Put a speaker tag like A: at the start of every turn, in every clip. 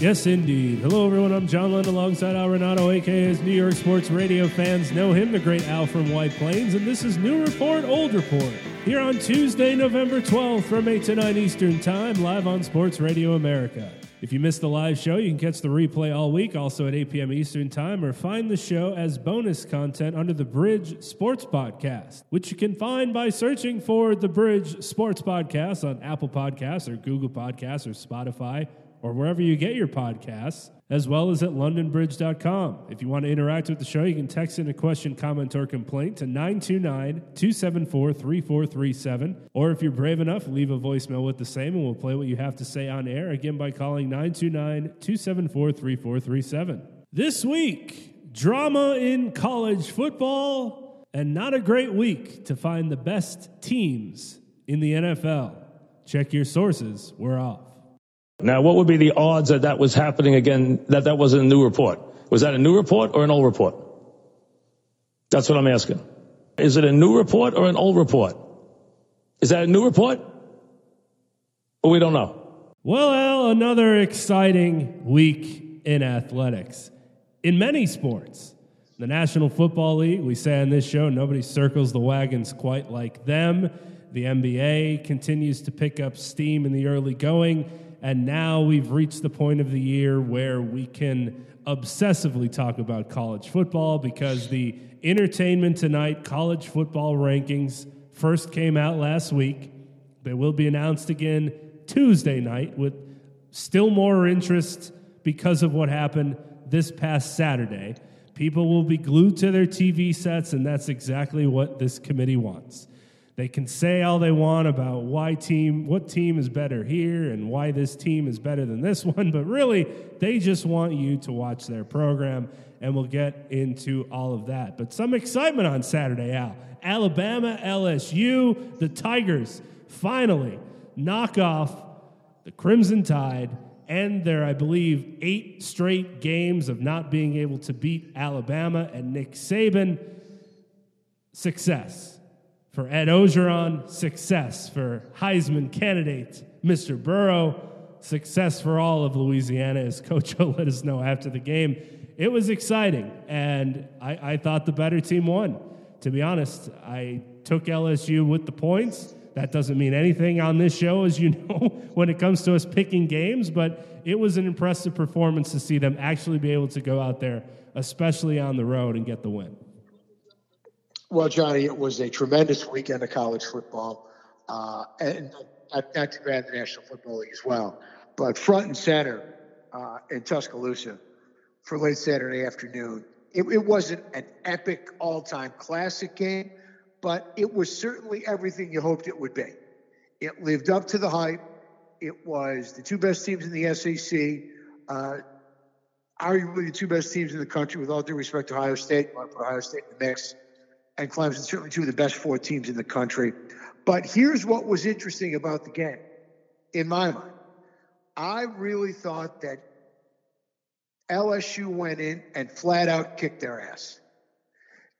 A: Yes, indeed. Hello, everyone. I'm John Lund alongside Al Renauto, aka New York sports radio fans know him, the great Al from White Plains, and this is New Report, Old Report. Here on Tuesday, November 12th from 8 to 9 Eastern Time, live on Sports Radio America. If you missed the live show, you can catch the replay all week, also at 8 p.m. Eastern Time, or find the show as bonus content under the Bridge Sports Podcast, which you can find by searching for the Bridge Sports Podcast on Apple Podcasts or Google Podcasts or Spotify or wherever you get your podcasts, as well as at londonbridge.com. If you want to interact with the show, you can text in a question, comment, or complaint to 929 274 3437. Or if you're brave enough, leave a voicemail with the same, and we'll play what you have to say on air again by calling 929 274 3437. This week, drama in college football, and not a great week to find the best teams in the NFL. Check your sources. We're off.
B: Now, what would be the odds that that was happening again, that that was a new report? Was that a new report or an old report? That's what I'm asking. Is it a new report or an old report? Is that a new report? Or we don't know.
A: Well, another exciting week in athletics. In many sports, the National Football League, we say on this show, nobody circles the wagons quite like them. The NBA continues to pick up steam in the early going. And now we've reached the point of the year where we can obsessively talk about college football because the Entertainment Tonight college football rankings first came out last week. They will be announced again Tuesday night with still more interest because of what happened this past Saturday. People will be glued to their TV sets, and that's exactly what this committee wants. They can say all they want about why team, what team is better here and why this team is better than this one, but really, they just want you to watch their program, and we'll get into all of that. But some excitement on Saturday, Al. Alabama, LSU, the Tigers finally knock off the Crimson Tide and their, I believe, eight straight games of not being able to beat Alabama and Nick Saban. Success for Ed Orgeron, success for Heisman candidate Mr. Burrow, success for all of Louisiana, as Coach O let us know after the game. It was exciting, and I, I thought the better team won. To be honest, I took LSU with the points. That doesn't mean anything on this show, as you know, when it comes to us picking games, but it was an impressive performance to see them actually be able to go out there, especially on the road, and get the win.
C: Well, Johnny, it was a tremendous weekend of college football, uh, and not, not too bad the National Football League as well. But front and center uh, in Tuscaloosa for late Saturday afternoon, it, it wasn't an epic all-time classic game, but it was certainly everything you hoped it would be. It lived up to the hype. It was the two best teams in the SEC, uh, arguably the two best teams in the country, with all due respect to Ohio State. To put Ohio State in the mix and Clemson, certainly two of the best four teams in the country. But here's what was interesting about the game, in my mind. I really thought that LSU went in and flat out kicked their ass.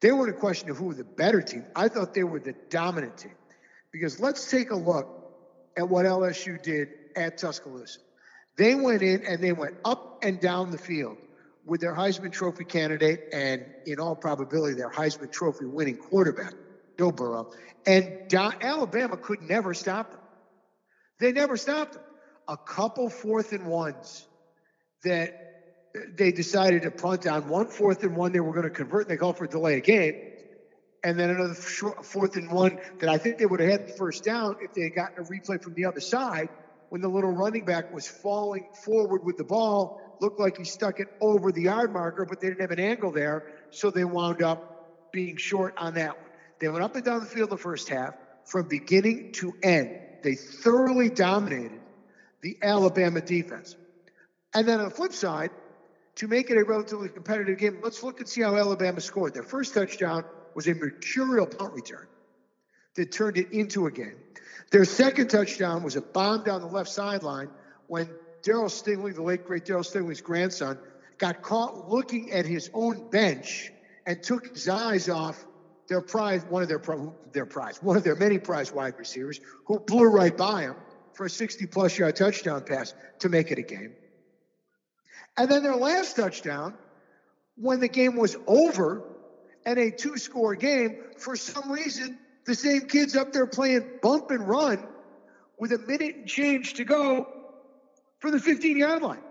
C: They weren't a question of who were the better team. I thought they were the dominant team. Because let's take a look at what LSU did at Tuscaloosa. They went in and they went up and down the field with their Heisman Trophy candidate and, in all probability, their Heisman Trophy winning quarterback, Joe Burrow. And Alabama could never stop them. They never stopped them. A couple fourth and ones that they decided to punt on. One fourth and one they were going to convert, and they called for a delay of game. And then another short, fourth and one that I think they would have had the first down if they had gotten a replay from the other side when the little running back was falling forward with the ball looked like he stuck it over the yard marker, but they didn't have an angle there, so they wound up being short on that one. They went up and down the field the first half from beginning to end. They thoroughly dominated the Alabama defense. And then on the flip side, to make it a relatively competitive game. Let's look and see how Alabama scored. Their first touchdown was a mercurial punt return that turned it into a game. Their second touchdown was a bomb down the left sideline when Darryl Stingley, the late great Darryl Stingley's grandson, got caught looking at his own bench and took his eyes off their prize, one of their their prize, one of their many prize wide receivers, who blew right by him for a 60 plus yard touchdown pass to make it a game. And then their last touchdown, when the game was over and a two score game, for some reason, the same kid's up there playing bump and run with a minute and change to go for the 15 yard line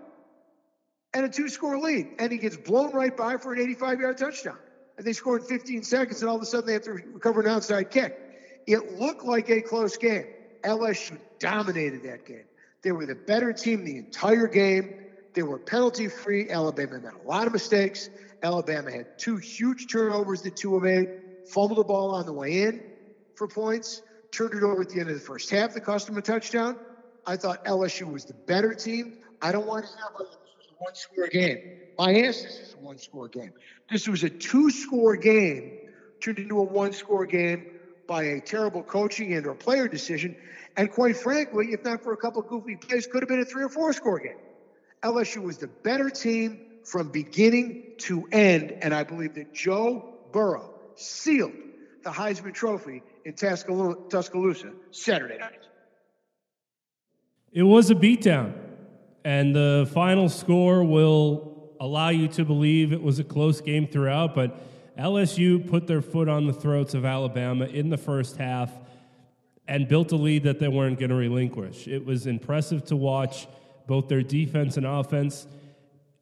C: and a two score lead. And he gets blown right by for an 85 yard touchdown. And they scored 15 seconds, and all of a sudden they have to recover an onside kick. It looked like a close game. LSU dominated that game. They were the better team the entire game. They were penalty free. Alabama made a lot of mistakes. Alabama had two huge turnovers that Tua made, fumbled the ball on the way in for points, turned it over at the end of the first half, the customer touchdown. I thought LSU was the better team. I don't want to have this was a, one score game. My answer is a one score game. This was a two score game turned into a one score game by a terrible coaching and or player decision. And quite frankly, if not for a couple of goofy plays, could have been a three or four score game. LSU was the better team from beginning to end. And I believe that Joe Burrow sealed the Heisman Trophy in Tuscaloosa Saturday night.
A: It was a beatdown, and the final score will allow you to believe it was a close game throughout, but LSU put their foot on the throats of Alabama in the first half and built a lead that they weren't going to relinquish. It was impressive to watch both their defense and offense.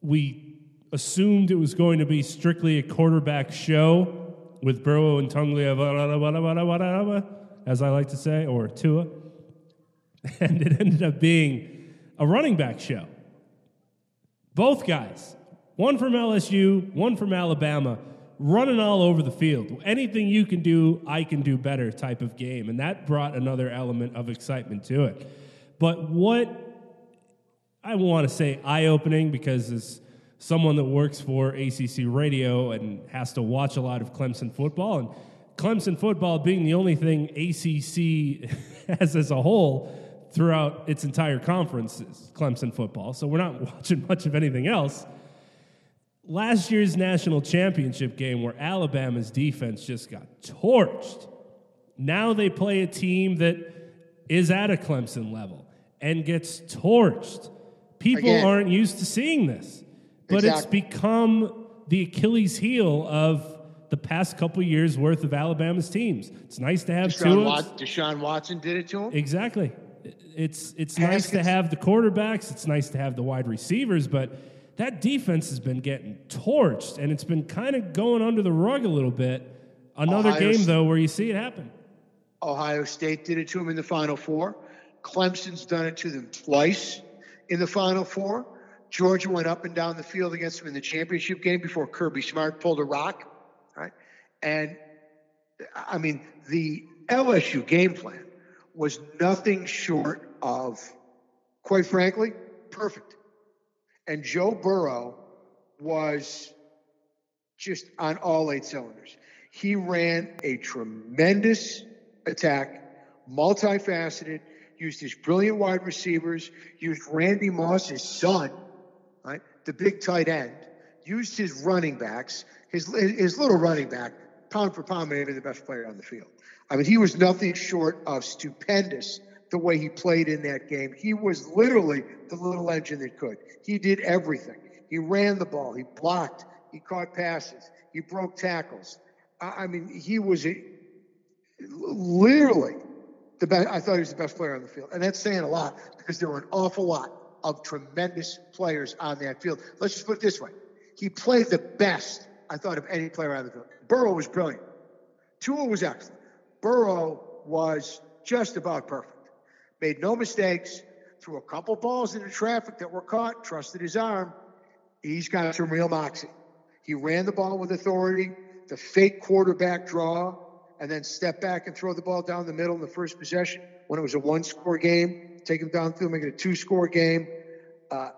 A: We assumed it was going to be strictly a quarterback show with Burrow and Tunglia, as I like to say, or Tua. And it ended up being a running back show. Both guys, one from LSU, one from Alabama, running all over the field. Anything you can do, I can do better type of game. And that brought another element of excitement to it. But what I want to say eye opening because as someone that works for ACC radio and has to watch a lot of Clemson football, and Clemson football being the only thing ACC has as a whole throughout its entire conference is Clemson football. So we're not watching much of anything else. Last year's national championship game where Alabama's defense just got torched. Now they play a team that is at a Clemson level and gets torched. People Again. aren't used to seeing this. But exactly. it's become the Achilles heel of the past couple years worth of Alabama's teams. It's nice to have
C: Deshaun, Wat- Deshaun Watson did it to him.
A: Exactly. It's it's nice to have the quarterbacks. It's nice to have the wide receivers, but that defense has been getting torched, and it's been kind of going under the rug a little bit. Another Ohio game State, though where you see it happen.
C: Ohio State did it to them in the Final Four. Clemson's done it to them twice in the Final Four. Georgia went up and down the field against them in the championship game before Kirby Smart pulled a rock, right? And I mean, the LSU game plan was nothing short of, quite frankly, perfect. And Joe Burrow was just on all eight cylinders. He ran a tremendous attack, multifaceted, used his brilliant wide receivers, used Randy Moss, his son, right? The big tight end used his running backs, his his little running back, pound for pound, maybe the best player on the field. I mean, he was nothing short of stupendous the way he played in that game. He was literally the little engine that could. He did everything. He ran the ball. He blocked. He caught passes. He broke tackles. I mean, he was a, literally the best. I thought he was the best player on the field, and that's saying a lot because there were an awful lot of tremendous players on that field. Let's just put it this way. He played the best, I thought, of any player on the field. Burrow was brilliant. Tua was excellent. Burrow was just about perfect. Made no mistakes, threw a couple balls into traffic that were caught, trusted his arm. He's got some real moxie. He ran the ball with authority, the fake quarterback draw, and then step back and throw the ball down the middle in the first possession when it was a one score game take him downfield, make it a two score game. Uh,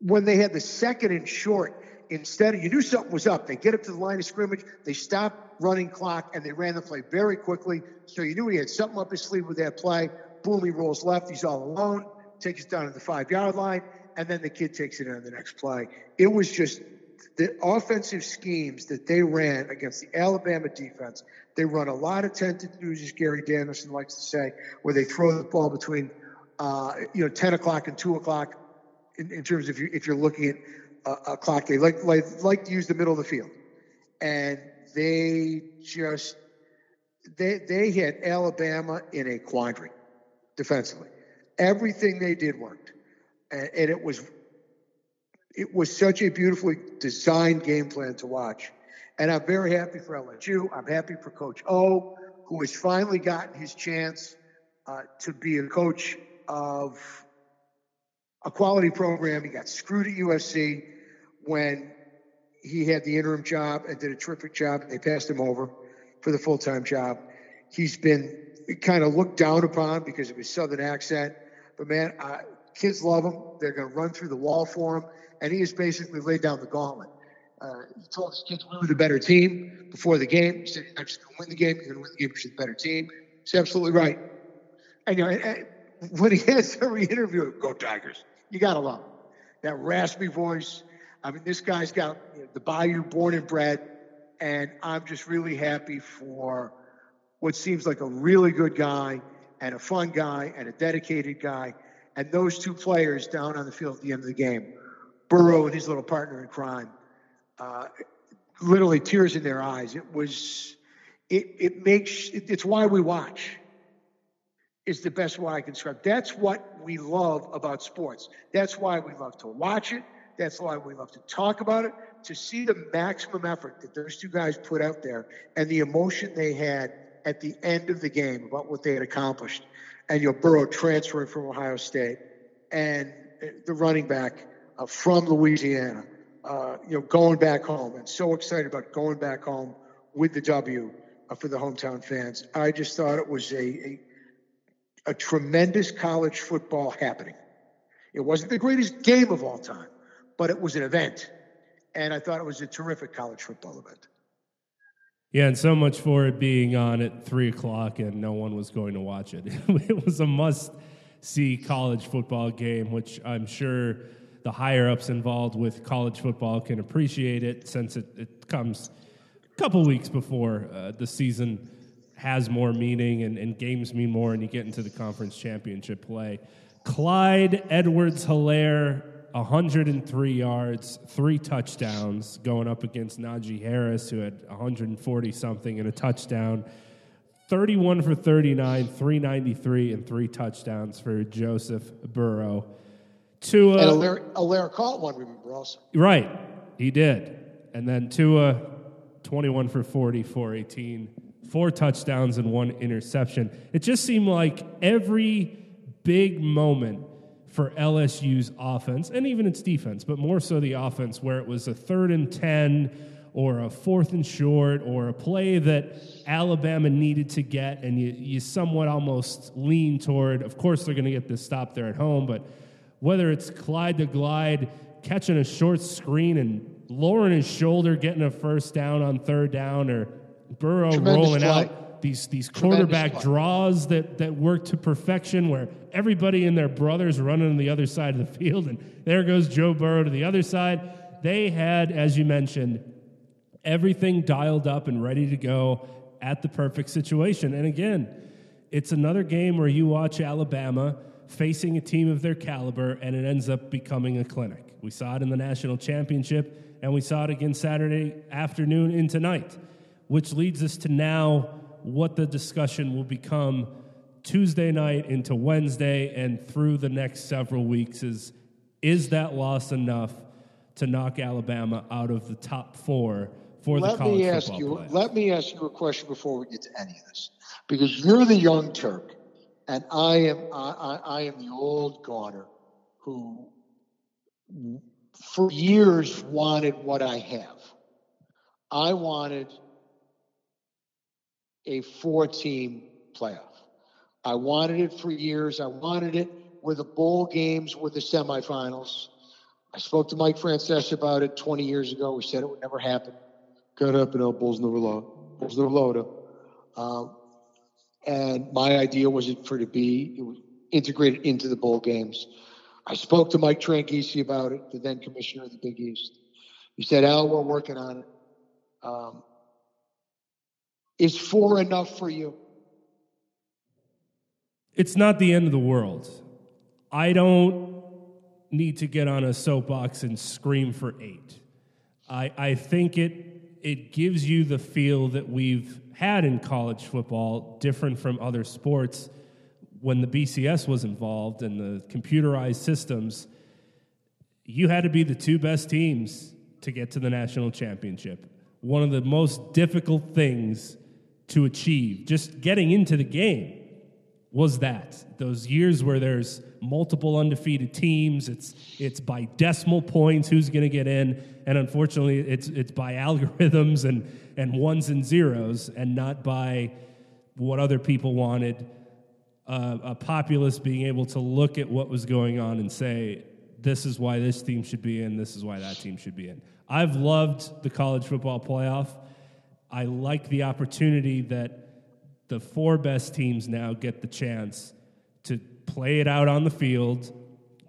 C: when they had the second and short, instead you knew something was up, they get up to the line of scrimmage, they stop running clock, and they ran the play very quickly. So you knew he had something up his sleeve with that play. Boom, he rolls left, he's all alone, takes it down to the five yard line, and then the kid takes it on the next play. It was just the offensive schemes that they ran against the Alabama defense. They run a lot of tented news, as Gary Danielson likes to say, where they throw the ball between uh, you know 10 o'clock and 2 o'clock in, in terms of you, if you're looking at a, clock. They like, like like to use the middle of the field, and they just they they had Alabama in a quandary defensively. Everything they did worked, and, and it was it was such a beautifully designed game plan to watch. And I'm very happy for LSU. I'm happy for Coach O, who has finally gotten his chance uh, to be a coach of a quality program. He got screwed at USC when he had the interim job and did a terrific job. They passed him over for the full time job. He's been kind of looked down upon because of his southern accent. But man, kids love him. They're going to run through the wall for him. And he has basically laid down the gauntlet. Uh, he told his kids we were the better team before the game. He said, not just going to win the game, you're going to win the game because you're the better team. He's absolutely right. And, you know, and, and when he has every interview, go Tigers. You got to love him. That raspy voice. I mean, this guy's got you know, the Bayou born and bred. And I'm just really happy for what seems like a really good guy and a fun guy and a dedicated guy. And those two players down on the field at the end of the game, Burrow and his little partner in crime, uh, literally tears in their eyes. It was, it, it makes, it, it's why we watch, is the best way I can describe. That's what we love about sports. That's why we love to watch it. That's why we love to talk about it. To see the maximum effort that those two guys put out there and the emotion they had at the end of the game about what they had accomplished. And your Burrow transferring from Ohio State and the running back uh, from Louisiana uh, you know, going back home and so excited about going back home with the W uh, for the hometown fans. I just thought it was a, a, a tremendous college football happening. It wasn't the greatest game of all time, but it was an event, and I thought it was a terrific college football event.
A: Yeah, and so much for it being on at three o'clock and no one was going to watch it. it was a must see college football game, which I'm sure the higher ups involved with college football can appreciate it since it, it comes a couple weeks before uh, the season has more meaning and, and games mean more and you get into the conference championship play. Clyde Edwards Helaire, 103 yards, three touchdowns, going up against Najee Harris, who had 140 something and a touchdown. 31 for 39, 393, and three touchdowns for Joseph Burrow. Tua.
C: And Helaire, Helaire caught one, remember also.
A: Right, he did. And then Tua, 21 for 40, 418, four touchdowns and one interception. It just seemed like every big moment for LSU's offense and even its defense, but more so the offense, where it was a third and 10 or a fourth and short or a play that Alabama needed to get, and you, you somewhat almost lean toward, of course, they're going to get this stop there at home, but whether it's Clyde the Glide catching a short screen and lowering his shoulder, getting a first down on third down, or Burrow Tremendous rolling out these these quarterback draws that that work to perfection, where everybody and their brothers running on the other side of the field, and there goes Joe Burrow to the other side. They had, as you mentioned, everything dialed up and ready to go at the perfect situation. And again, it's another game where you watch Alabama facing a team of their caliber, and it ends up becoming a clinic. We saw it in the national championship, and we saw it again Saturday afternoon into night, which leads us to now what the discussion will become Tuesday night into Wednesday and through the next several weeks is is that loss enough to knock Alabama out of the top four for
C: let
A: the college
C: me ask you,
A: play?
C: Let me ask you a question before we get to any of this, because you're the young Turk and I am I, I am the old goner who for years wanted what I have. I wanted a four team playoff. I wanted it for years. I wanted it where the bowl games were the semifinals. I spoke to Mike Francesa about it 20 years ago. We said it would never happen. Cut up and out, Bulls never load. Bulls never load. Um, and my idea was for it to be integrated into the bowl games. I spoke to Mike Tranghese about it, the then commissioner of the Big East. He said, Al, we're working on it. Um, is four enough for you?
A: It's not the end of the world. I don't need to get on a soapbox and scream for eight. I, I think it it gives you the feel that we've had in college football, different from other sports. When the BCS was involved and the computerized systems, you had to be the two best teams to get to the national championship. One of the most difficult things to achieve, just getting into the game, was that those years where there's multiple undefeated teams. It's it's by decimal points who's going to get in, and unfortunately, it's it's by algorithms and and ones and zeros, and not by what other people wanted. Uh, a populace being able to look at what was going on and say, "This is why this team should be in. This is why that team should be in." I've loved the college football playoff. I like the opportunity that the four best teams now get the chance to play it out on the field.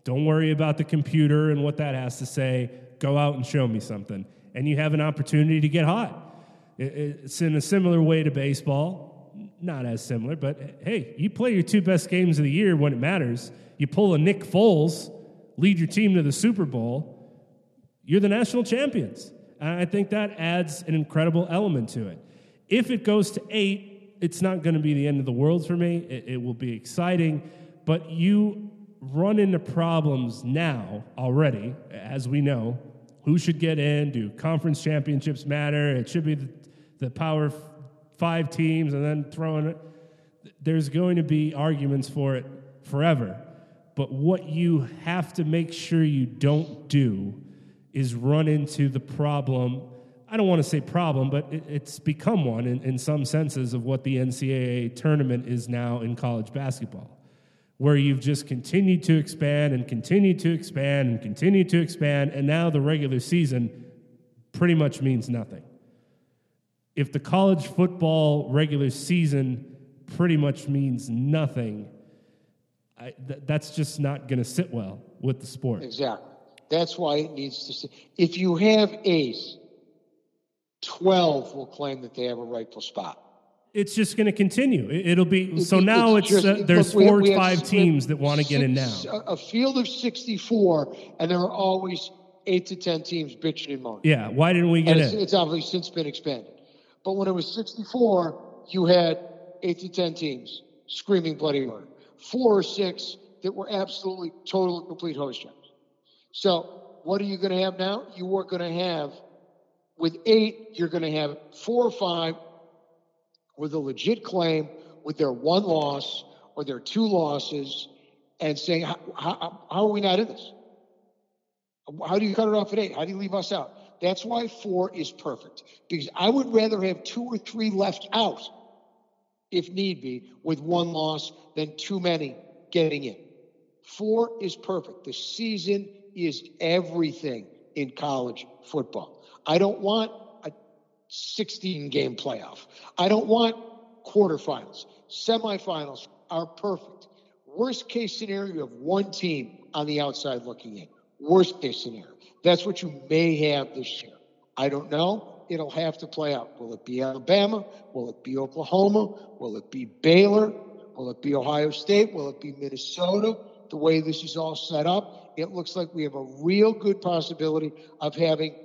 A: Don't worry about the computer and what that has to say. Go out and show me something. And you have an opportunity to get hot. It's in a similar way to baseball. Not as similar, but hey, you play your two best games of the year when it matters. You pull a Nick Foles, lead your team to the Super Bowl, you're the national champions. And I think that adds an incredible element to it. If it goes to eight, it's not going to be the end of the world for me. It, it will be exciting but you run into problems now already, as we know. Who should get in? Do conference championships matter? It should be the, the power five teams and then throwing it. There's going to be arguments for it forever. But what you have to make sure you don't do is run into the problem. I don't want to say problem, but it, it's become one in, in some senses of what the NCAA tournament is now in college basketball where you've just continued to expand and continued to expand and continued to expand, and now the regular season pretty much means nothing. If the college football regular season pretty much means nothing, I, th- that's just not going to sit well with the sport.
C: Exactly. That's why it needs to sit. If you have ace, 12 will claim that they have a rightful spot
A: it's just going to continue. It'll be so now it's, it's just, uh, there's look, four or five teams that want to get in now.
C: A field of 64, and there are always eight to 10 teams bitching and moaning.
A: Yeah, why didn't we get in?
C: It's obviously since been expanded. But when it was 64, you had eight to 10 teams screaming bloody murder. Four or six that were absolutely total and complete host jobs. So what are you going to have now? You are going to have, with eight, you're going to have four or five with a legit claim with their one loss or their two losses and saying, how, how, how are we not in this? How do you cut it off at eight? How do you leave us out? That's why four is perfect because I would rather have two or three left out if need be with one loss than too many getting in. Four is perfect. The season is everything in college football. I don't want a 16 game playoff. I don't want quarterfinals. Semifinals are perfect. Worst case scenario, you have one team on the outside looking in. Worst case scenario. That's what you may have this year. I don't know. It'll have to play out. Will it be Alabama? Will it be Oklahoma? Will it be Baylor? Will it be Ohio State? Will it be Minnesota? The way this is all set up, it looks like we have a real good possibility of having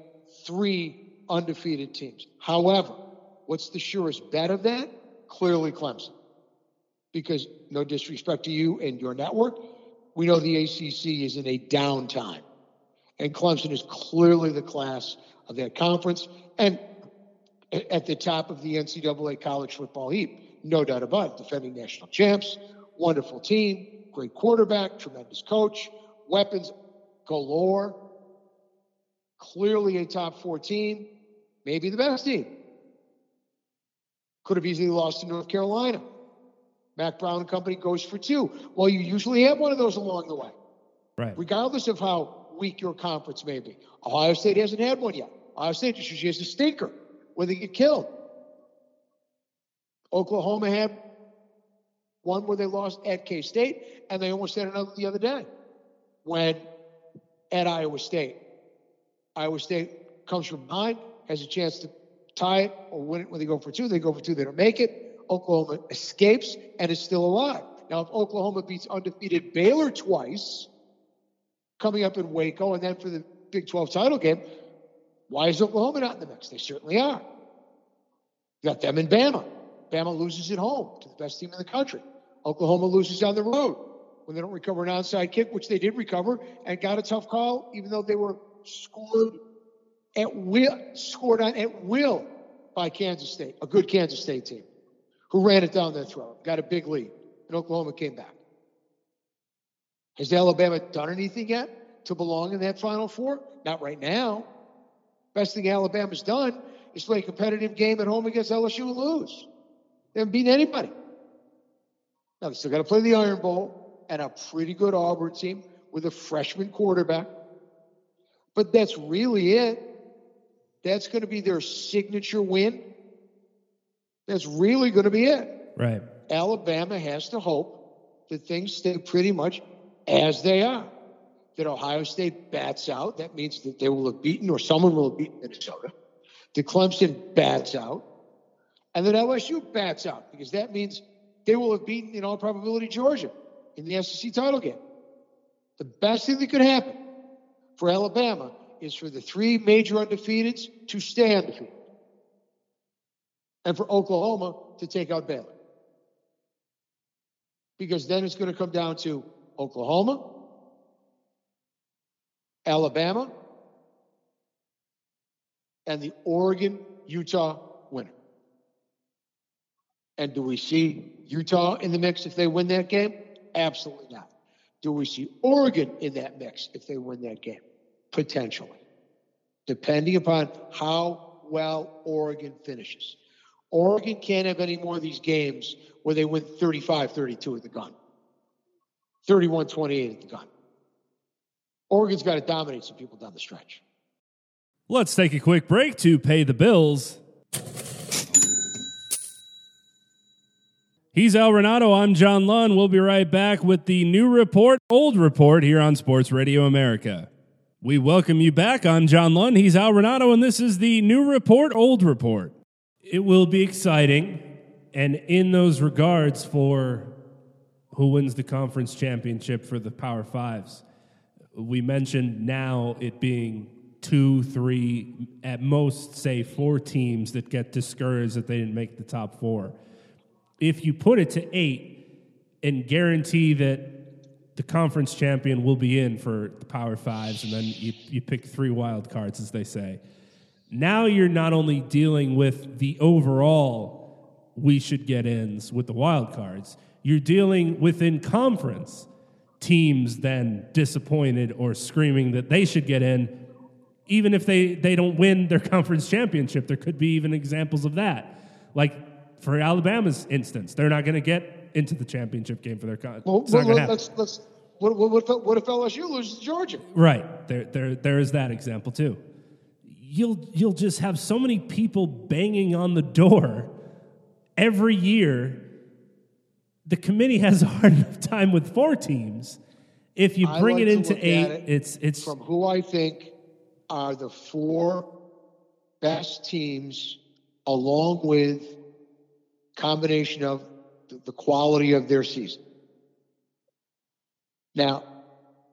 C: three undefeated teams. However, what's the surest bet of that? Clearly Clemson. Because no disrespect to you and your network, we know the ACC is in a downtime. And Clemson is clearly the class of that conference and at the top of the NCAA college football heap. No doubt about it. Defending national champs, wonderful team, great quarterback, tremendous coach, weapons galore. Clearly a top four team maybe the best team. Could have easily lost to North Carolina. Mack Brown and company goes for two. Well, you usually have one of those along the way.
A: Right.
C: Regardless of how weak your conference may be. Ohio State hasn't had one yet. Ohio State just usually has a stinker where they get killed. Oklahoma had one where they lost at K State, and they almost had another the other day when at Iowa State. Iowa State comes from behind, has a chance to tie it or win it when they go for two. They go for two, they don't make it. Oklahoma escapes and is still alive. Now, if Oklahoma beats undefeated Baylor twice, coming up in Waco, and then for the Big 12 title game, why is Oklahoma not in the mix? They certainly are. You got them in Bama. Bama loses at home to the best team in the country. Oklahoma loses on the road when they don't recover an onside kick, which they did recover and got a tough call, even though they were scored at will, scored on at will by Kansas State, a good Kansas State team, who ran it down their throat, got a big lead, and Oklahoma came back. Has Alabama done anything yet to belong in that Final Four? Not right now. Best thing Alabama's done is play a competitive game at home against LSU and lose. They haven't beaten anybody. Now they still got to play the Iron Bowl and a pretty good Auburn team with a freshman quarterback. But that's really it. That's going to be their signature win. That's really going to be it.
A: Right.
C: Alabama has to hope that things stay pretty much as they are. That Ohio State bats out. That means that they will have beaten or someone will have beaten Minnesota. That Clemson bats out. And that LSU bats out because that means they will have beaten, in all probability, Georgia in the SEC title game. The best thing that could happen for Alabama is for the three major undefeateds to stay undefeated and for Oklahoma to take out Baylor. Because then it's going to come down to Oklahoma, Alabama, and the Oregon Utah. And do we see Utah in the mix if they win that game? Absolutely not. Do we see Oregon in that mix if they win that game? Potentially, depending upon how well Oregon finishes. Oregon can't have any more of these games where they win 35 32 at the gun, 31 28 at the gun. Oregon's got to dominate some people down the stretch.
A: Let's take a quick break to pay the bills. He's Al Renauto. I'm John Lund. We'll be right back with the new report, old report here on Sports Radio America. We welcome you back. I'm John Lund. He's Al Renauto, and this is the new report, old report. It will be exciting, and in those regards, for who wins the conference championship for the Power Fives, we mentioned now it being two, three, at most, say four teams that get discouraged that they didn't make the top four if you put it to eight and guarantee that the conference champion will be in for the Power Fives, and then you, you pick three wild cards, as they say. Now you're not only dealing with the overall we should get ins with the wild cards, you're dealing within conference teams then disappointed or screaming that they should get in, even if they, they don't win their conference championship. There could be even examples of that. Like for Alabama's instance, they're not going to get into the championship game for their con.
C: Well, well let's, let's, what, what, what, if LSU loses to Georgia?
A: Right. There, there, there is that example too. You'll, you'll just have so many people banging on the door every year. The committee has a hard enough time with four teams. If you bring like it into eight, it it's it's
C: from who I think are the four best teams, along with combination of the quality of their season. Now,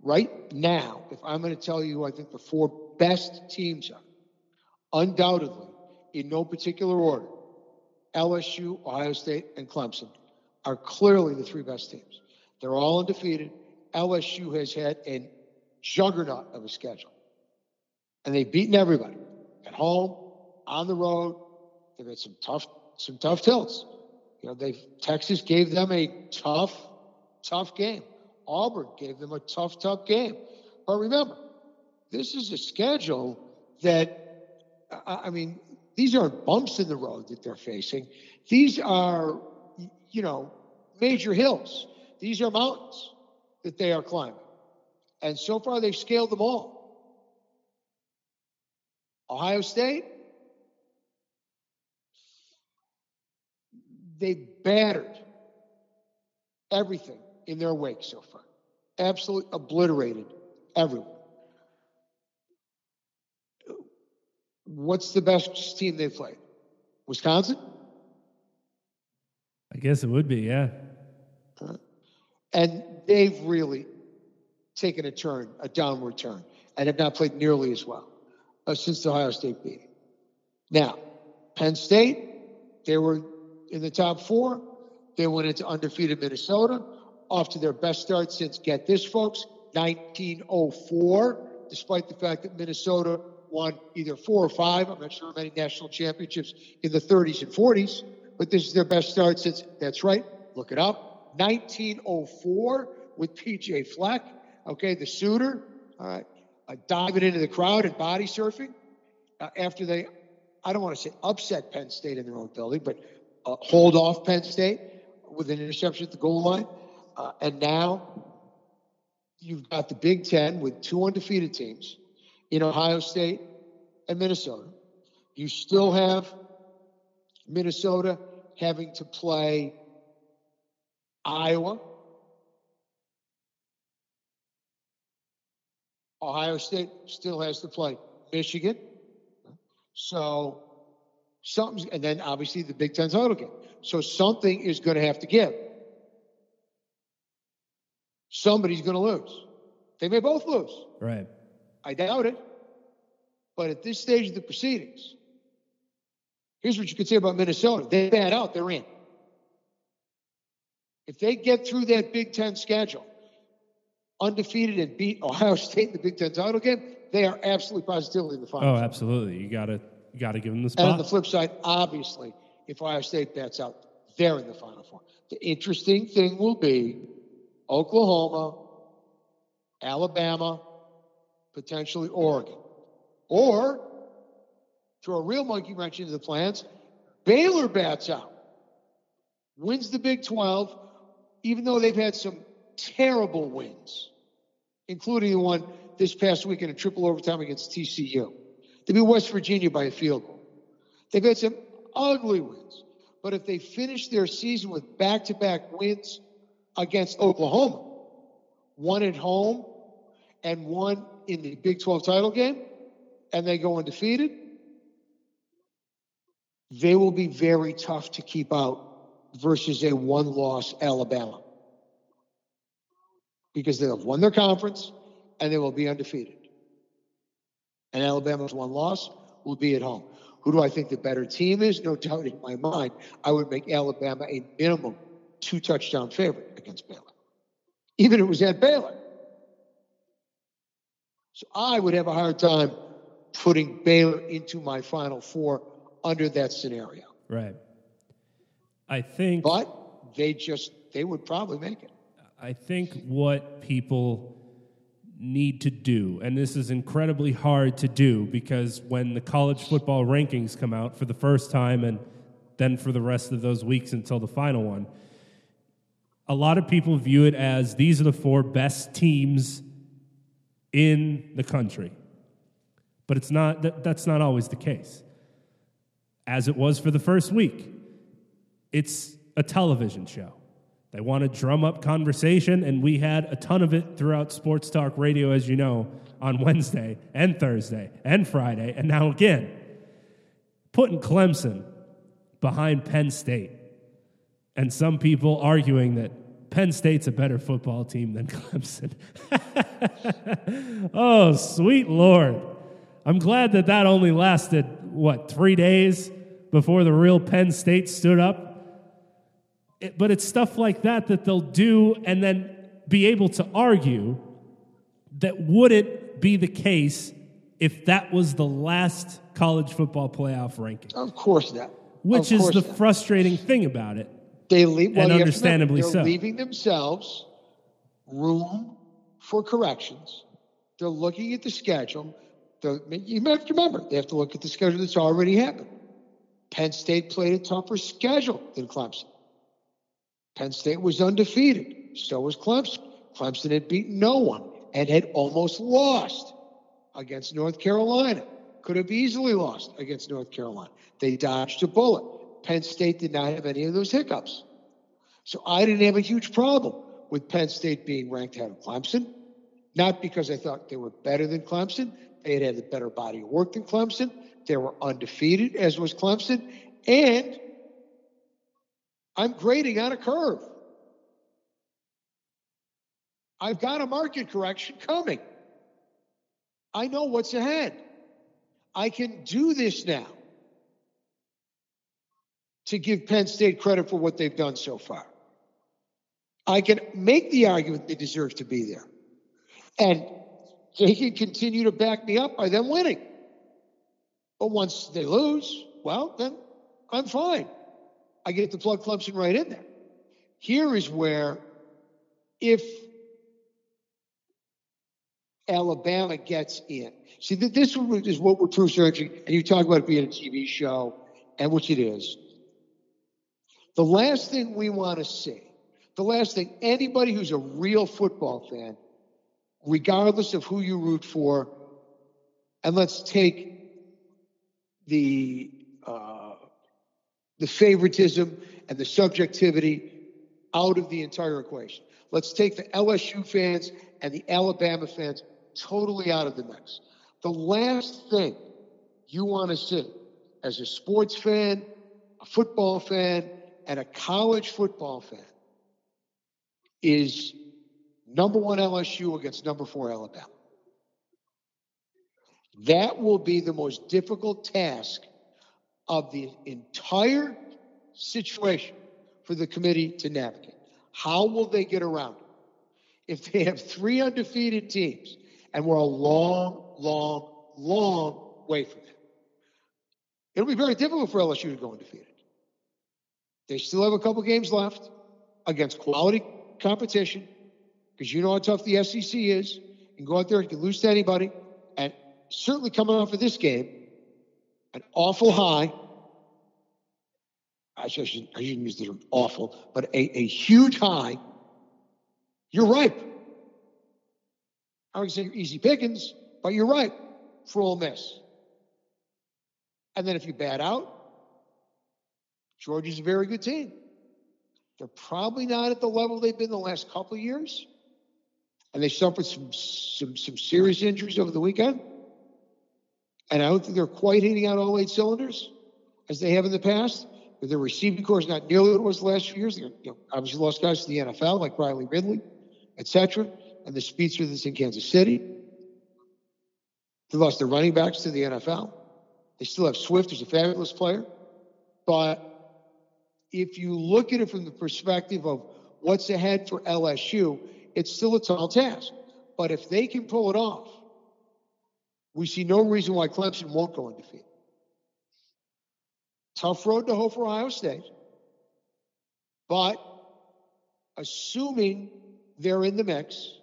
C: right now, if I'm going to tell you, I think the four best teams are undoubtedly, in no particular order, LSU, Ohio State, and Clemson are clearly the three best teams. They're all undefeated. LSU has had a juggernaut of a schedule, and they've beaten everybody at home, on the road. They've had some tough some tough tilts. You know, they Texas gave them a tough, tough game. Auburn gave them a tough, tough game. But remember, this is a schedule that, I mean, these aren't bumps in the road that they're facing. These are, you know, major hills. These are mountains that they are climbing. And so far, they've scaled them all. Ohio State, they battered everything in their wake so far. Absolutely obliterated everyone. What's the best team they've played? Wisconsin?
A: I guess it would be, yeah.
C: And they've really taken a turn, a downward turn, and have not played nearly as well uh, since the Ohio State beating. Now, Penn State, they were in the top four. They went into undefeated Minnesota, off to their best start since, get this, folks, 1904, despite the fact that Minnesota won either four or five, I'm not sure many national championships in the 30s and 40s, but this is their best start since, that's right, look it up, 1904 with PJ Fleck, okay, the suitor, all right, uh, diving into the crowd and body surfing uh, after they, I don't want to say upset Penn State in their own building, but uh, hold off Penn State with an interception at the goal line. Uh, and now you've got the Big Ten with two undefeated teams in Ohio State and Minnesota. You still have Minnesota having to play Iowa, Ohio State still has to play Michigan. So something's, and then obviously the Big Ten title game. So something is going to have to give. Somebody's going to lose. They may both lose.
A: Right.
C: I doubt it. But at this stage of the proceedings, here's what you can say about Minnesota. They bat out, they're in. If they get through that Big Ten schedule, undefeated and beat Ohio State in the Big Ten title game, they are absolutely positively in the final.
A: Oh, absolutely. You gotta you gotta give them the
C: And
A: spot.
C: on the flip side, obviously, if Ohio State bats out, they're in the final four. The interesting thing will be Oklahoma, Alabama, potentially Oregon. Or, throw a real monkey wrench into the plans, Baylor bats out, wins the Big 12, even though they've had some terrible wins, including the one this past week in a triple overtime against TCU. They beat West Virginia by a field goal. They've had some ugly wins. But if they finish their season with back to back wins against Oklahoma, one at home and one in the Big 12 title game, and they go undefeated, they will be very tough to keep out versus a one loss Alabama. Because they'll have won their conference and they will be undefeated. And Alabama's one loss will be at home. Who do I think the better team is? No doubt in my mind, I would make Alabama a minimum two touchdown favorite against Baylor, even if it was at Baylor. So I would have a hard time putting Baylor into my final four under that scenario.
A: right. I think
C: But they just, they would probably make it.
A: I think what people need to do, and this is incredibly hard to do because when the college football rankings come out for the first time and then for the rest of those weeks until the final one, a lot of people view it as these are the four best teams in the country. But it's not that, that's not always the case. As it was for the first week. It's a television show. They want to drum up conversation, and we had a ton of it throughout Sports Talk Radio, as you know, on Wednesday and Thursday and Friday, and now again. Putting Clemson behind Penn State, and some people arguing that Penn State's a better football team than Clemson. oh, sweet Lord. I'm glad that that only lasted, what, three days before the real Penn State stood up? It- but it's stuff like that that they'll do and then be able to argue that wouldn't be the case if that was the last college football playoff ranking,
C: Of course not.
A: which
C: Of
A: is the
C: not.
A: frustrating thing about it.
C: They leave, well,
A: And
C: you have to remember,
A: understandably
C: they're
A: so.
C: leaving themselves room for corrections. They're looking at the schedule. They're, you have to remember, they have to look at the schedule that's already happened. Penn State played a tougher schedule than Clemson. Penn State was undefeated. So was Clemson. Clemson had beaten no one and had almost lost against North Carolina. Could have easily lost against North Carolina. They dodged a bullet. Penn State did not have any of those hiccups. So I didn't have a huge problem with Penn State being ranked ahead of Clemson, not because I thought they were better than Clemson. They had had a better body of work than Clemson. They were undefeated, as was Clemson. And I'm grading on a curve. I've got a market correction coming. I know what's ahead. I can do this now to give Penn State credit for what they've done so far. I can make the argument they deserve to be there. And they can continue to back me up by them winning. But once they lose, well, then I'm fine. I get to plug Clemson right in there. Here is where, if Alabama gets in, see that this is what we're true searching, and you talk about it being a TV show, and which it is. The last thing we want to see, the last thing anybody who's a real football fan, regardless of who you root for, and let's take the uh, the favoritism and the subjectivity out of the entire equation. Let's take the LSU fans and the Alabama fans totally out of the mix. The last thing you want to see as a sports fan, a football fan, and a college football fan is number one LSU against number four Alabama. That will be the most difficult task of the entire situation for the committee to navigate. How will they get around it? If they have three undefeated teams, and we're a long, long, long way from that, it'll be very difficult for LSU to go undefeated. They still have a couple games left against quality competition because you know how tough the SEC is. You go out there, and you can lose to anybody, and certainly coming off of this game, an awful high. I shouldn't, I shouldn't use the term awful, but a, a huge high. You're ripe. I would say you're easy pickings, but you're ripe for Ole Miss. And then if you bat out, Georgia's a very good team. They're probably not at the level they've been the last couple of years. And they suffered some, some, some serious injuries over the weekend. And I don't think they're quite hitting out all eight cylinders as they have in the past. But their receiving corps is not nearly what it was the last few years. They you know, obviously lost guys to the NFL like Riley Ridley, etc. And the speedster that's in Kansas City. They lost their running backs to the NFL. They still have Swift, who's a fabulous player. But if you look at it from the perspective of what's ahead for LSU, it's still a tall task. But if they can pull it off, we see no reason why Clemson won't go undefeated. Tough road to hoe for Ohio State. But assuming they're in the mix,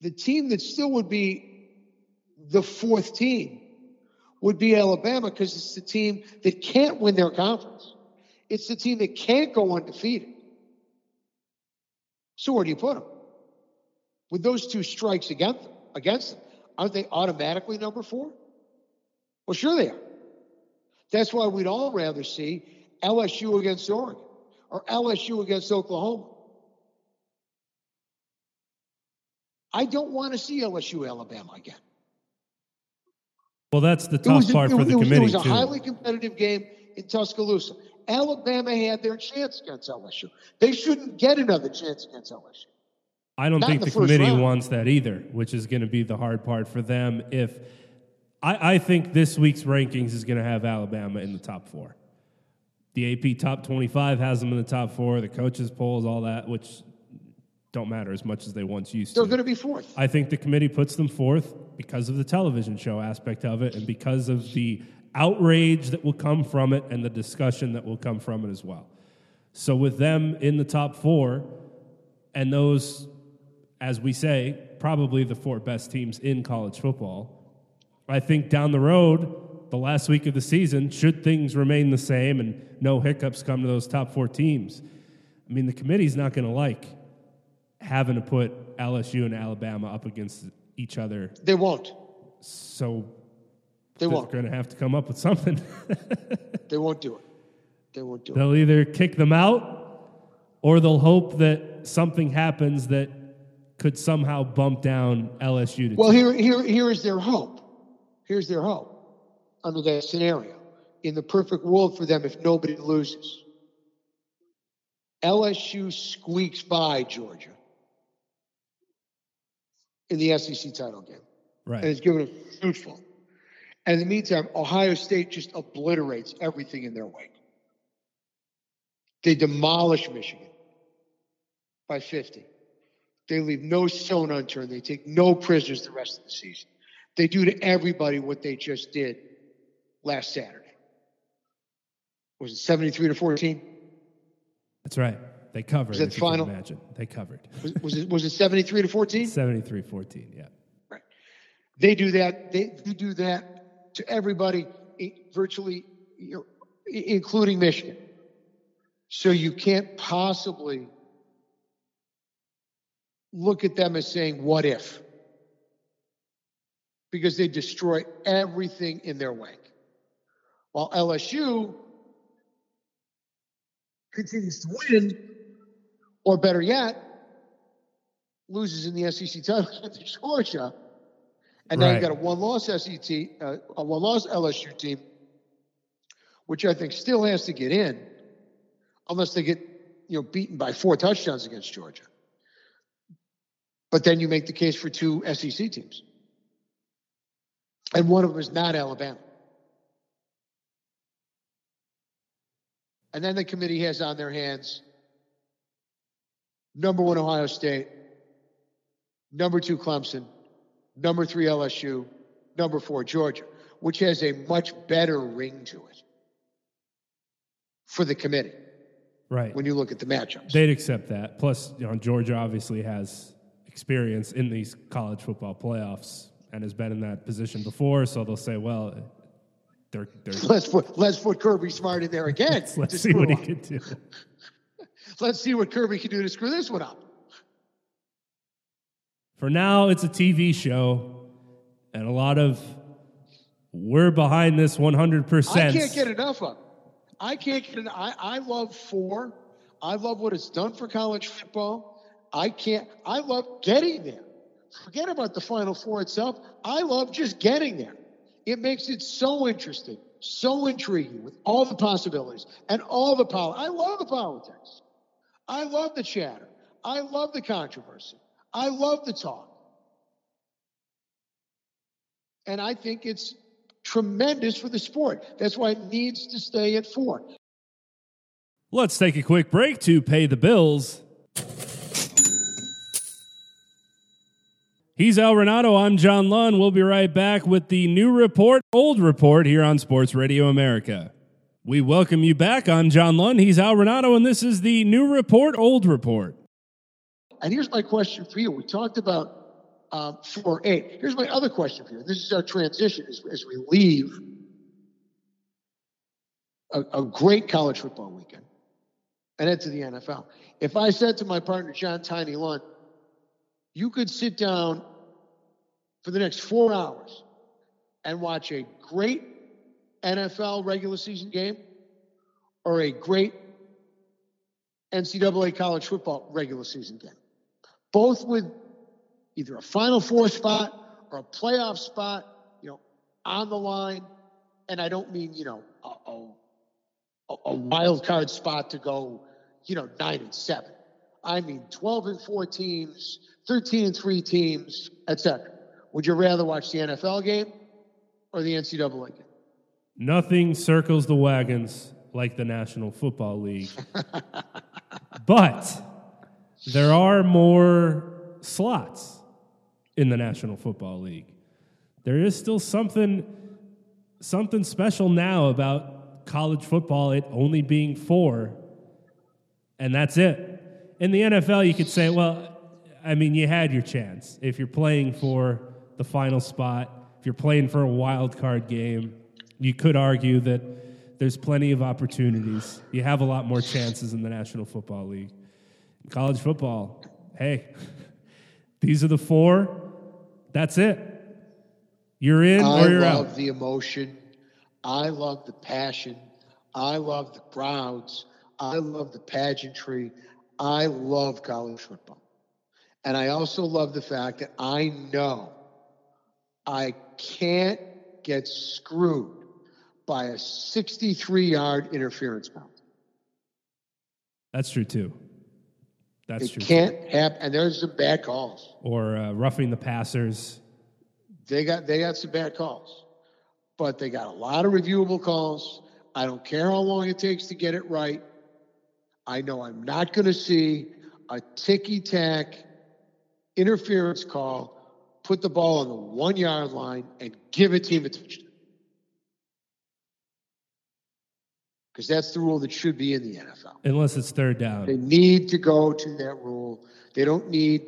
C: the team that still would be the fourth team would be Alabama because it's the team that can't win their conference. It's the team that can't go undefeated. So where do you put them? With those two strikes against them, against them, aren't they automatically number four? Well, sure they are. That's why we'd all rather see LSU against Oregon or LSU against Oklahoma. I don't want to see LSU Alabama again.
A: Well, that's the tough
C: was,
A: part
C: it,
A: for the
C: it was,
A: committee
C: It was a
A: too.
C: highly competitive game in Tuscaloosa. Alabama had their chance against LSU. They shouldn't get another chance against LSU.
A: I don't
C: Not
A: think the,
C: the
A: committee
C: round.
A: wants that either, which is going to be the hard part for them. If I, I think this week's rankings is going to have Alabama in the top four. The AP top twenty-five has them in the top four. The coaches polls, all that, which don't matter as much as they once used to.
C: They're going to be fourth.
A: I think the committee puts them fourth because of the television show aspect of it and because of the outrage that will come from it and the discussion that will come from it as well. So, with them in the top four, and those, as we say, probably the four best teams in college football, I think down the road, the last week of the season, should things remain the same and no hiccups come to those top four teams, I mean, the committee's not going to like having to put LSU and Alabama up against each other.
C: They won't.
A: So
C: They
A: they're
C: won't.
A: going to have to come up with something.
C: They won't do it. They won't do it.
A: they'll either kick them out or they'll hope that something happens that could somehow bump down LSU to
C: Well, here, here, here is their hope. Here's their hope under that scenario. In the perfect world for them, if nobody loses, LSU squeaks by Georgia in the SEC title game,
A: Right.
C: and it's given a fruitful. And in the meantime, Ohio State just obliterates everything in their wake. They demolish Michigan by 50. They leave no stone unturned. They take no prisoners the rest of the season. They do to everybody what they just did last Saturday. Was it 73 to 14?
A: That's right. They covered.
C: Was that
A: can
C: final?
A: Imagine. They covered.
C: Was, was it was it 73 to 14?
A: 73 14. Yeah.
C: Right. They do that. They, they do that to everybody, eh, virtually, you know, including Michigan. So you can't possibly look at them as saying, "What if?" Because they destroy everything in their wake. While LSU continues to win, or better yet, loses in the SEC title to Georgia, and now
A: Right.
C: you've got a one-loss SEC, uh, a one-loss LSU team, which I think still has to get in, unless they get you know beaten by four touchdowns against Georgia. But then you make the case for two SEC teams, and one of them is not Alabama. And then the committee has on their hands number one Ohio State, number two Clemson, number three LSU, number four Georgia, which has a much better ring to it for the committee
A: Right.
C: when you look at the matchups.
A: They'd accept that. Plus, you know, Georgia obviously has experience in these college football playoffs and has been in that position before. So they'll say, well, they're, they're
C: let's put let's put Kirby Smart in there again.
A: let's
C: to
A: see what he can do.
C: Let's see what Kirby can do to screw this one up.
A: For now, it's a TV show, and a lot of we're behind this 100%.
C: I can't get enough of it. I can't get enough. I, I love four. I love what it's done for college football. I can't. I love getting there. Forget about the Final Four itself. I love just getting there. It makes it so interesting, so intriguing with all the possibilities and all the pol. I love the politics. I love the chatter. I love the controversy. I love the talk. And I think it's tremendous for the sport. That's why it needs to stay at four.
A: Let's take a quick break to pay the bills. He's Al Renauto. I'm John Lund. We'll be right back with the new report, old report here on Sports Radio America. We welcome you back. I'm John Lund. He's Al Renauto, and this is the new report, old report.
C: And here's my question for you. We talked about um, 4 8. Here's my other question for you. This is our transition as, as we leave a, a great college football weekend and into the NFL. If I said to my partner, John Tiny Lund, you could sit down for the next four hours and watch a great NFL regular season game or a great NCAA college football regular season game, both with either a Final Four spot or a playoff spot, you know, on the line. And I don't mean, you know, a, a, a wild card spot to go, you know, nine and seven. I mean, 12 and four teams, 13 and three teams, etc. Would you rather watch the NFL game or the NCAA game?
A: Nothing circles the wagons like the National Football League. but there are more slots in the National Football League. There is still something something special now about college football it only being 4 and that's it. In the NFL you could say, well, I mean you had your chance. If you're playing for the final spot, if you're playing for a wild card game, you could argue that there's plenty of opportunities. You have a lot more chances in the National Football League. In college football, hey, These are the four. That's it. You're in
C: I
A: or you're out.
C: I love the emotion. I love the passion. I love the crowds. I love the pageantry. I love college football. And I also love the fact that I know I can't get screwed by a 63 yard interference penalty.
A: That's true too. That's
C: It
A: true. too.
C: can't happen. And there's some bad calls.
A: Or uh, roughing the passers.
C: They got they got some bad calls, but they got a lot of reviewable calls. I don't care how long it takes to get it right. I know I'm not going to see a ticky tack interference call, put the ball on the one yard line, and give a team a touchdown. Because that's the rule that should be in the NFL.
A: Unless it's third down.
C: They need to go to that rule. They don't need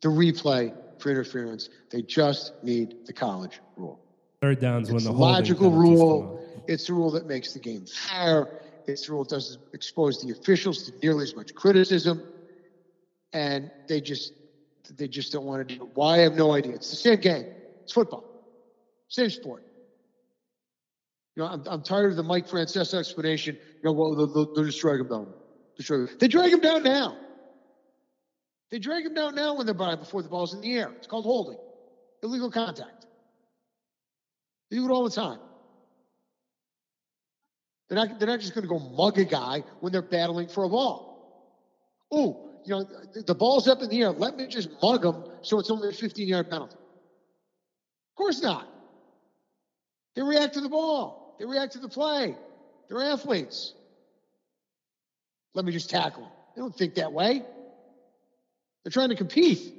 C: the replay for interference. They just need the college rule.
A: Third down's when
C: It's
A: the
C: a logical rule. It's a rule that makes the game fair. It's a rule that doesn't expose the officials to nearly as much criticism. And they just they just don't want to do it. Why? I have no idea. It's the same game. It's football. Same sport. You know, I'm, I'm tired of the Mike Francesa explanation. You know, well, they'll, they'll, they'll just drag him down. Him. They drag him down now. They drag him down now when they're by before the ball's in the air. It's called holding. Illegal contact. They do it all the time. They're not, they're not just going to go mug a guy when they're battling for a ball. Oh, you know, the, ball's up in the air. Let me just mug them so it's only a 15 yard penalty. Of course not. They react to the ball, they react to the play. They're athletes. Let me just tackle them. They don't think that way. They're trying to compete.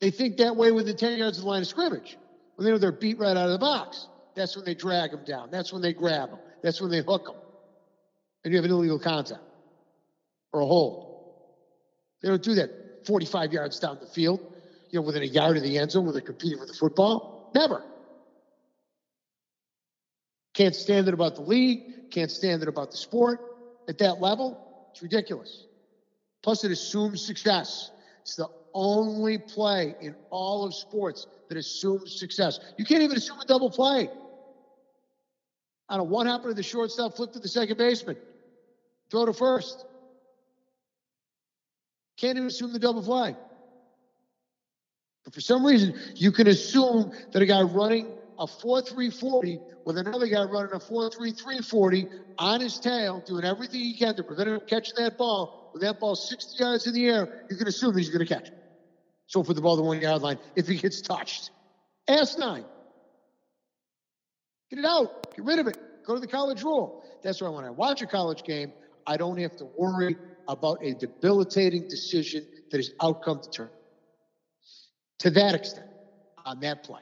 C: They think that way within 10 yards of the line of scrimmage. When they know they're beat right out of the box, that's when they drag them down. That's when they grab them. That's when they hook them. And you have an illegal contact or a hold. They don't do that 45 yards down the field, you know, within a yard of the end zone when they're competing for the football. Never. Can't stand it about the league. Can't stand it about the sport at that level. It's ridiculous. Plus, it assumes success. It's the only play in all of sports that assumes success. You can't even assume a double play. I don't what happened to the shortstop, flip to the second baseman, throw to first. Can't even assume the double play. But for some reason, you can assume that a guy running a 4-3-40 with another guy running a 4-3-3-40 on his tail, doing everything he can to prevent him from catching that ball. With that ball 60 yards in the air, you can assume he's going to catch it. So for the ball the one yard line if he gets touched. Ask nine. Get it out. Get rid of it. Go to the college rule. That's why when I watch a college game, I don't have to worry about a debilitating decision that is outcome determined. To that extent, on that play.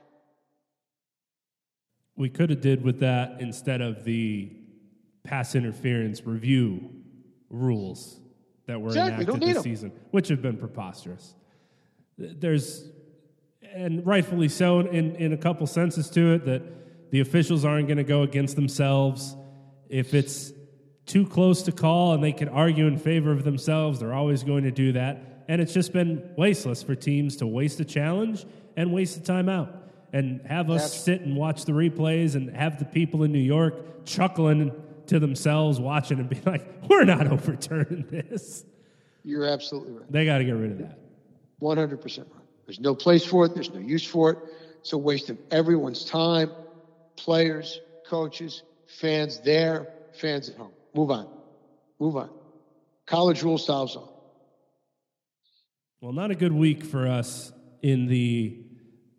A: We could have did with that instead of the pass interference review rules that were
C: Exactly,
A: enacted
C: this
A: this
C: 'em.
A: season, which have been preposterous. There's, and rightfully so, in, in a couple senses to it, that the officials aren't going to go against themselves. If it's too close to call and they can argue in favor of themselves, they're always going to do that. And it's just been wasteless for teams to waste a challenge and waste a timeout and have us
C: That's-
A: sit and watch the replays and have the people in New York chuckling to themselves watching and be like, we're not overturning this.
C: You're absolutely right.
A: They got to get rid of that.
C: 100% right. There's no place for it. There's no use for it. It's a waste of everyone's time. Players, coaches, fans there, fans at home. Move on. Move on. College rule solves all.
A: Well, not a good week for us in the.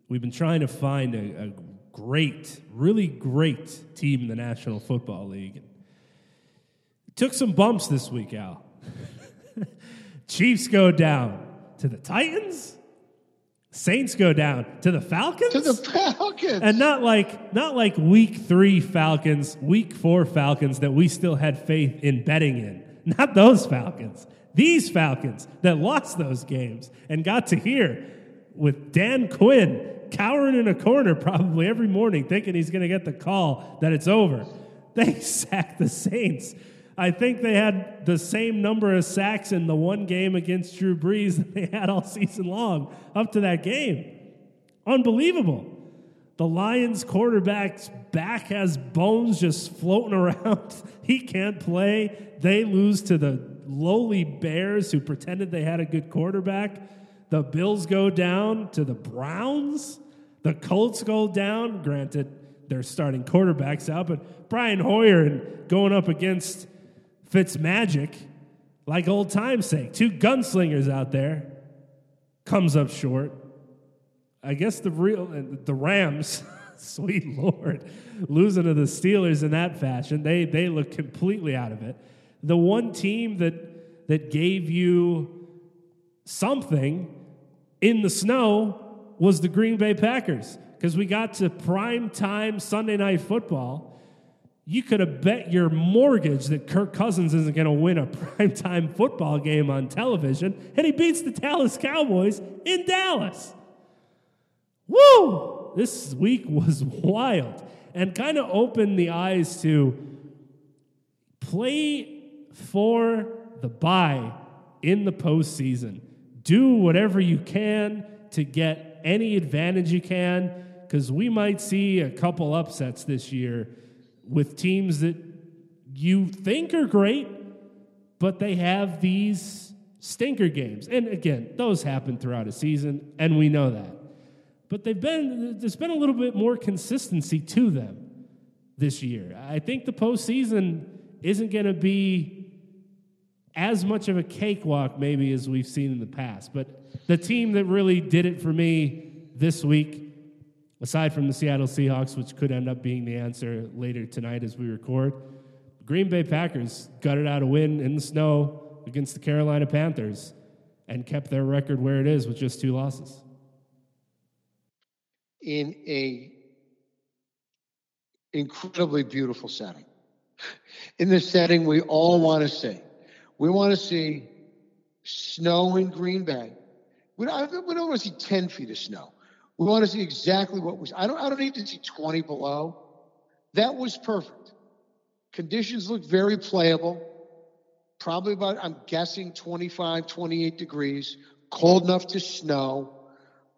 A: We've been trying to find a, a great, really great team in the National Football League. Took some bumps this week, Al. Chiefs go down to the Titans. Saints go down to the Falcons.
C: To the Falcons.
A: and not like not like week three Falcons, week four Falcons that we still had faith in betting in. Not those Falcons. These Falcons that lost those games and got to hear with Dan Quinn cowering in a corner probably every morning thinking he's going to get the call that it's over. They sacked the Saints I think they had the same number of sacks in the one game against Drew Brees that they had all season long up to that game. Unbelievable. The Lions quarterback's back has bones just floating around. he can't play. They lose to the lowly Bears who pretended they had a good quarterback. The Bills go down to the Browns. The Colts go down. Granted, they're starting quarterbacks out, but Brian Hoyer and going up against Fitz Magic, like old time's sake, two gunslingers out there, comes up short. I guess the real uh, the Rams, sweet lord, losing to the Steelers in that fashion, they they look completely out of it. The one team that that gave you something in the snow was the Green Bay Packers because we got to prime time Sunday night football. You could have bet your mortgage that Kirk Cousins isn't going to win a primetime football game on television, and he beats the Dallas Cowboys in Dallas. Woo! This week was wild and kind of opened the eyes to play for the bye in the postseason. Do whatever you can to get any advantage you can because we might see a couple upsets this year with teams that you think are great, but they have these stinker games. And again, those happen throughout a season, and we know that. But they've been there's been a little bit more consistency to them this year. I think the postseason isn't going to be as much of a cakewalk maybe as we've seen in the past. But the team that really did it for me this week aside from the Seattle Seahawks, which could end up being the answer later tonight as we record. Green Bay Packers gutted out a win in the snow against the Carolina Panthers and kept their record where it is with just two losses.
C: In a incredibly beautiful setting. In this setting we all want to see. We want to see snow in Green Bay. We don't, we don't want to see 10 feet of snow. We want to see exactly what was. I don't. I don't need to see 20 below. That was perfect. Conditions looked very playable. Probably about, I'm guessing 25, 28 degrees. Cold enough to snow,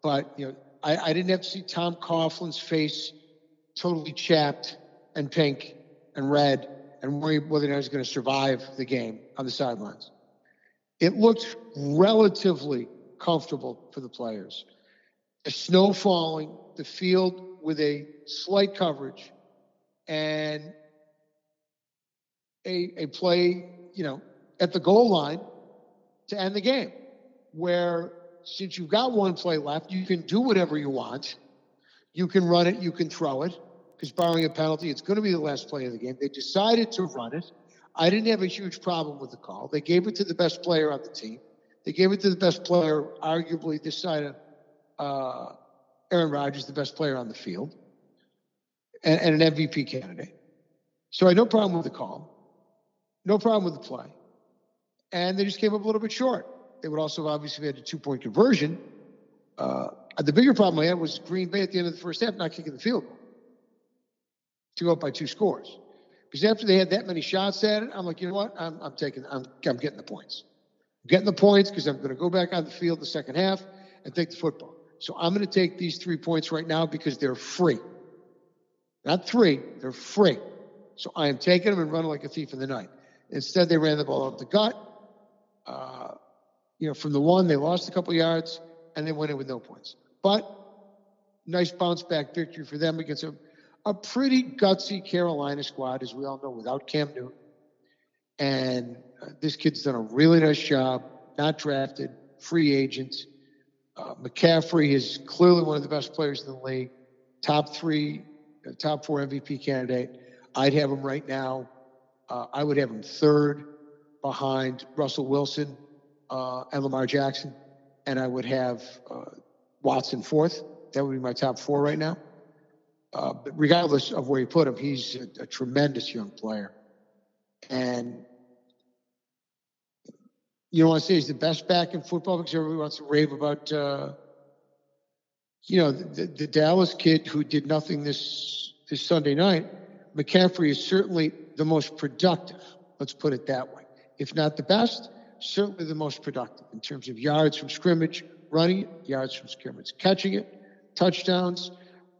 C: but you know, I, I didn't have to see Tom Coughlin's face totally chapped and pink and red and worry whether or not he's going to survive the game on the sidelines. It looked relatively comfortable for the players the snow falling, the field with a slight coverage, and a, a play, you know, at the goal line to end the game. Where since you've got one play left, you can do whatever you want. You can run it, you can throw it, because barring a penalty, it's going to be the last play of the game. They decided to run it. I didn't have a huge problem with the call. They gave it to the best player on the team. They gave it to the best player, arguably this side of uh, Aaron Rodgers, the best player on the field, and, and an MVP candidate. So I had no problem with the call, no problem with the play. And they just came up a little bit short. They would also obviously have had a two point conversion. Uh, the bigger problem I had was Green Bay at the end of the first half not kicking the field goal to go up by two scores. Because after they had that many shots at it, I'm like, you know what? I'm, I'm taking, I'm, I'm getting the points. I'm getting the points because I'm going to go back on the field the second half and take the football. So I'm going to take these three points right now because they're free. Not three, they're free. So I am taking them and running like a thief in the night. Instead, they ran the ball up the gut. Uh, you know, from the one, they lost a couple yards and they went in with no points. But nice bounce back victory for them against a, a pretty gutsy Carolina squad, as we all know, without Cam Newton. And uh, this kid's done a really nice job, not drafted, free agents. Uh, McCaffrey is clearly one of the best players in the league, top three, uh, top four MVP candidate. I'd have him right now. Uh, I would have him third behind Russell Wilson uh, and Lamar Jackson, and I would have uh, Watson fourth. That would be my top four right now. Uh, regardless of where you put him, he's a, a tremendous young player, and you don't want to say he's the best back in football because everybody wants to rave about, uh, you know, the, the, Dallas kid who did nothing this this Sunday night. McCaffrey is certainly the most productive. Let's put it that way. If not the best, certainly the most productive in terms of yards from scrimmage, running yards from scrimmage, catching it, touchdowns.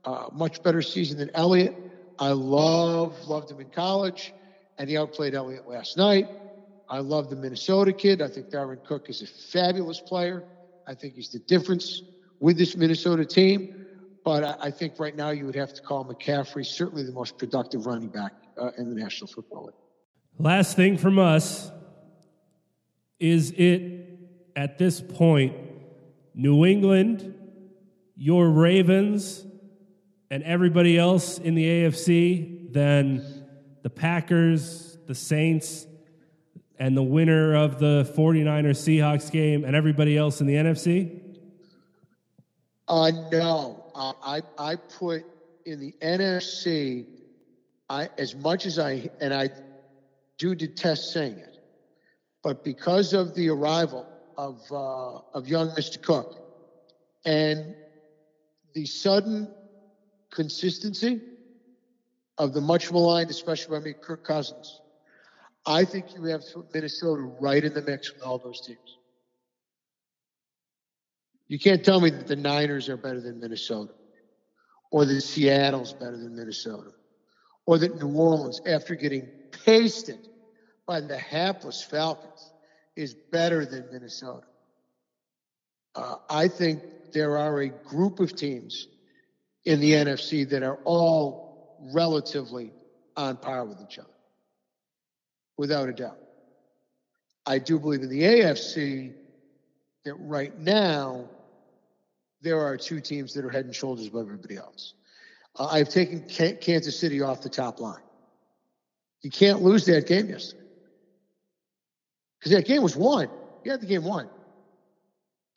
C: Uh, much better season than Elliott. I love loved him in college, and he outplayed Elliott last night. I love the Minnesota kid. I think Dalvin Cook is a fabulous player. I think he's the difference with this Minnesota team. But I, I think right now you would have to call McCaffrey certainly the most productive running back uh, in the National Football League.
A: Last thing from us is it at this point New England, your Ravens, and everybody else in the AFC than the Packers, the Saints, and the winner of the 49ers Seahawks game and everybody else in the NFC?
C: Uh, no, uh, I I put in the NFC. I as much as I and I do detest saying it, but because of the arrival of uh, of young Mr. Cook and the sudden consistency of the much maligned, especially by me, Kirk Cousins, I think you have Minnesota right in the mix with all those teams. You can't tell me that the Niners are better than Minnesota, or that Seattle's better than Minnesota, or that New Orleans, after getting pasted by the hapless Falcons, is better than Minnesota. Uh, I think there are a group of teams in the NFC that are all relatively on par with each other, without a doubt. I do believe in the AFC that right now there are two teams that are head and shoulders above everybody else. Uh, I've taken Kansas City off the top line. You can't lose that game yesterday because that game was won. You had the game won.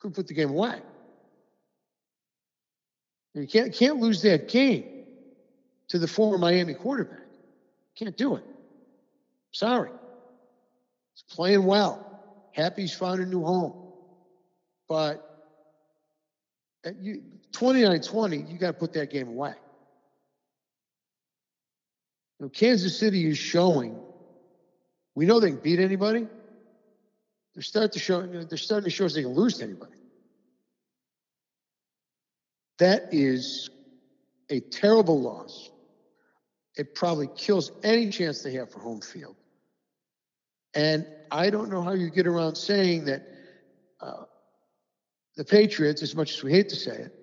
C: Couldn't put the game away. You can't can't lose that game to the former Miami quarterback. Can't do it. Sorry. He's playing well. Happy he's found a new home. But at you 29-20, you got to put that game away. You know, Kansas City is showing. We know they can beat anybody. They're starting to show. They're starting to show us they can lose to anybody. That is a terrible loss. It probably kills any chance they have for home field. And I don't know how you get around saying that uh, the Patriots, as much as we hate to say it,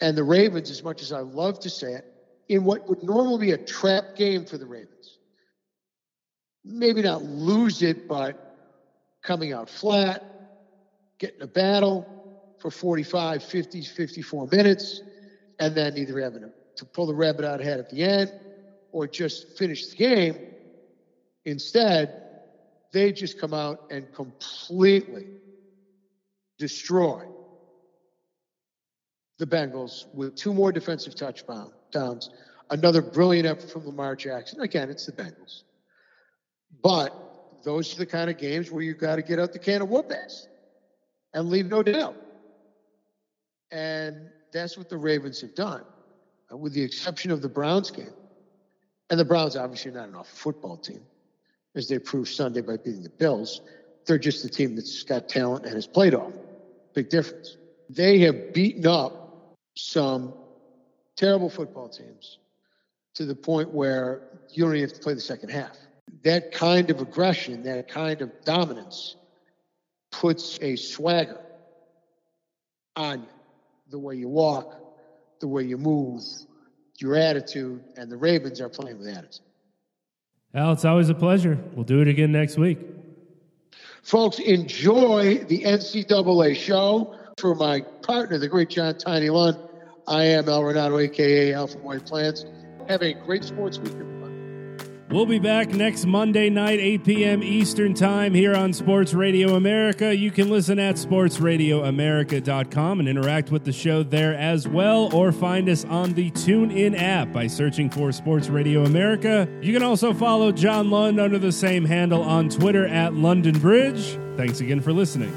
C: and the Ravens, as much as I love to say it, in what would normally be a trap game for the Ravens. Maybe not lose it, but coming out flat, getting a battle for 45, 50, 54 minutes, and then either having to pull the rabbit out ahead at the end or just finish the game. Instead, they just come out and completely destroy the Bengals with two more defensive touchdowns, another brilliant effort from Lamar Jackson. Again, it's the Bengals. But those are the kind of games where you've got to get out the can of whoop ass and leave no doubt. And that's what the Ravens have done, with the exception of the Browns game. And the Browns obviously not an awful football team, as they proved Sunday by beating the Bills. They're just a team that's got talent and has played off. Big difference. They have beaten up some terrible football teams to the point where you don't even have to play the second half. That kind of aggression, that kind of dominance puts a swagger on you. The way you walk, the way you move, your attitude, and the Ravens are playing with attitude.
A: Al, it's always a pleasure. We'll do it again next week.
C: Folks, enjoy the NCAA show. For my partner, the great John Tiny Lund, I am Al Renauto, aka Al from White Plains. Have a great sports weekend.
A: We'll be back next Monday night, 8 p.m. Eastern Time here on Sports Radio America. You can listen at sportsradioamerica.com and interact with the show there as well, or find us on the TuneIn app by searching for Sports Radio America. You can also follow John Lund under the same handle on Twitter at London Bridge. Thanks again for listening.